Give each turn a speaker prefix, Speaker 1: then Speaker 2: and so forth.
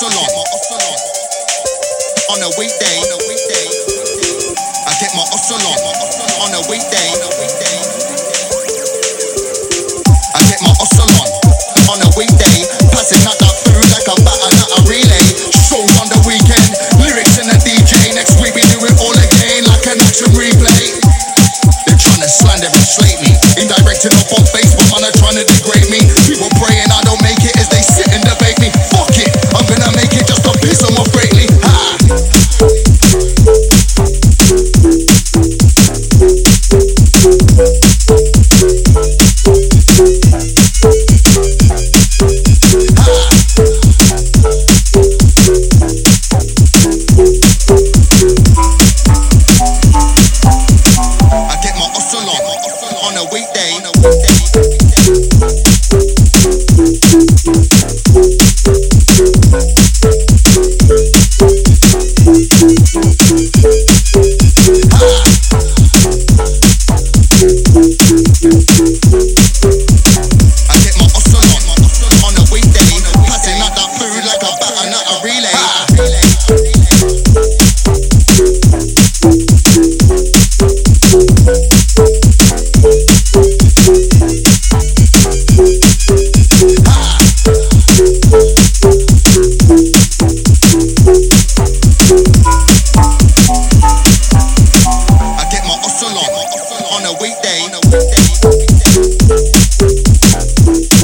Speaker 1: hustle on. A weekday. I get my hustle on. A weekday. I get my hustle on. A weekday. Passing out that food like a batter, not a relay. Show on the weekend. Lyrics in a DJ. Next week we do it all again like an action replay. They're trying to slander and slate me. Indirecting up on hustle on on a weekday. weekday. On a weekday.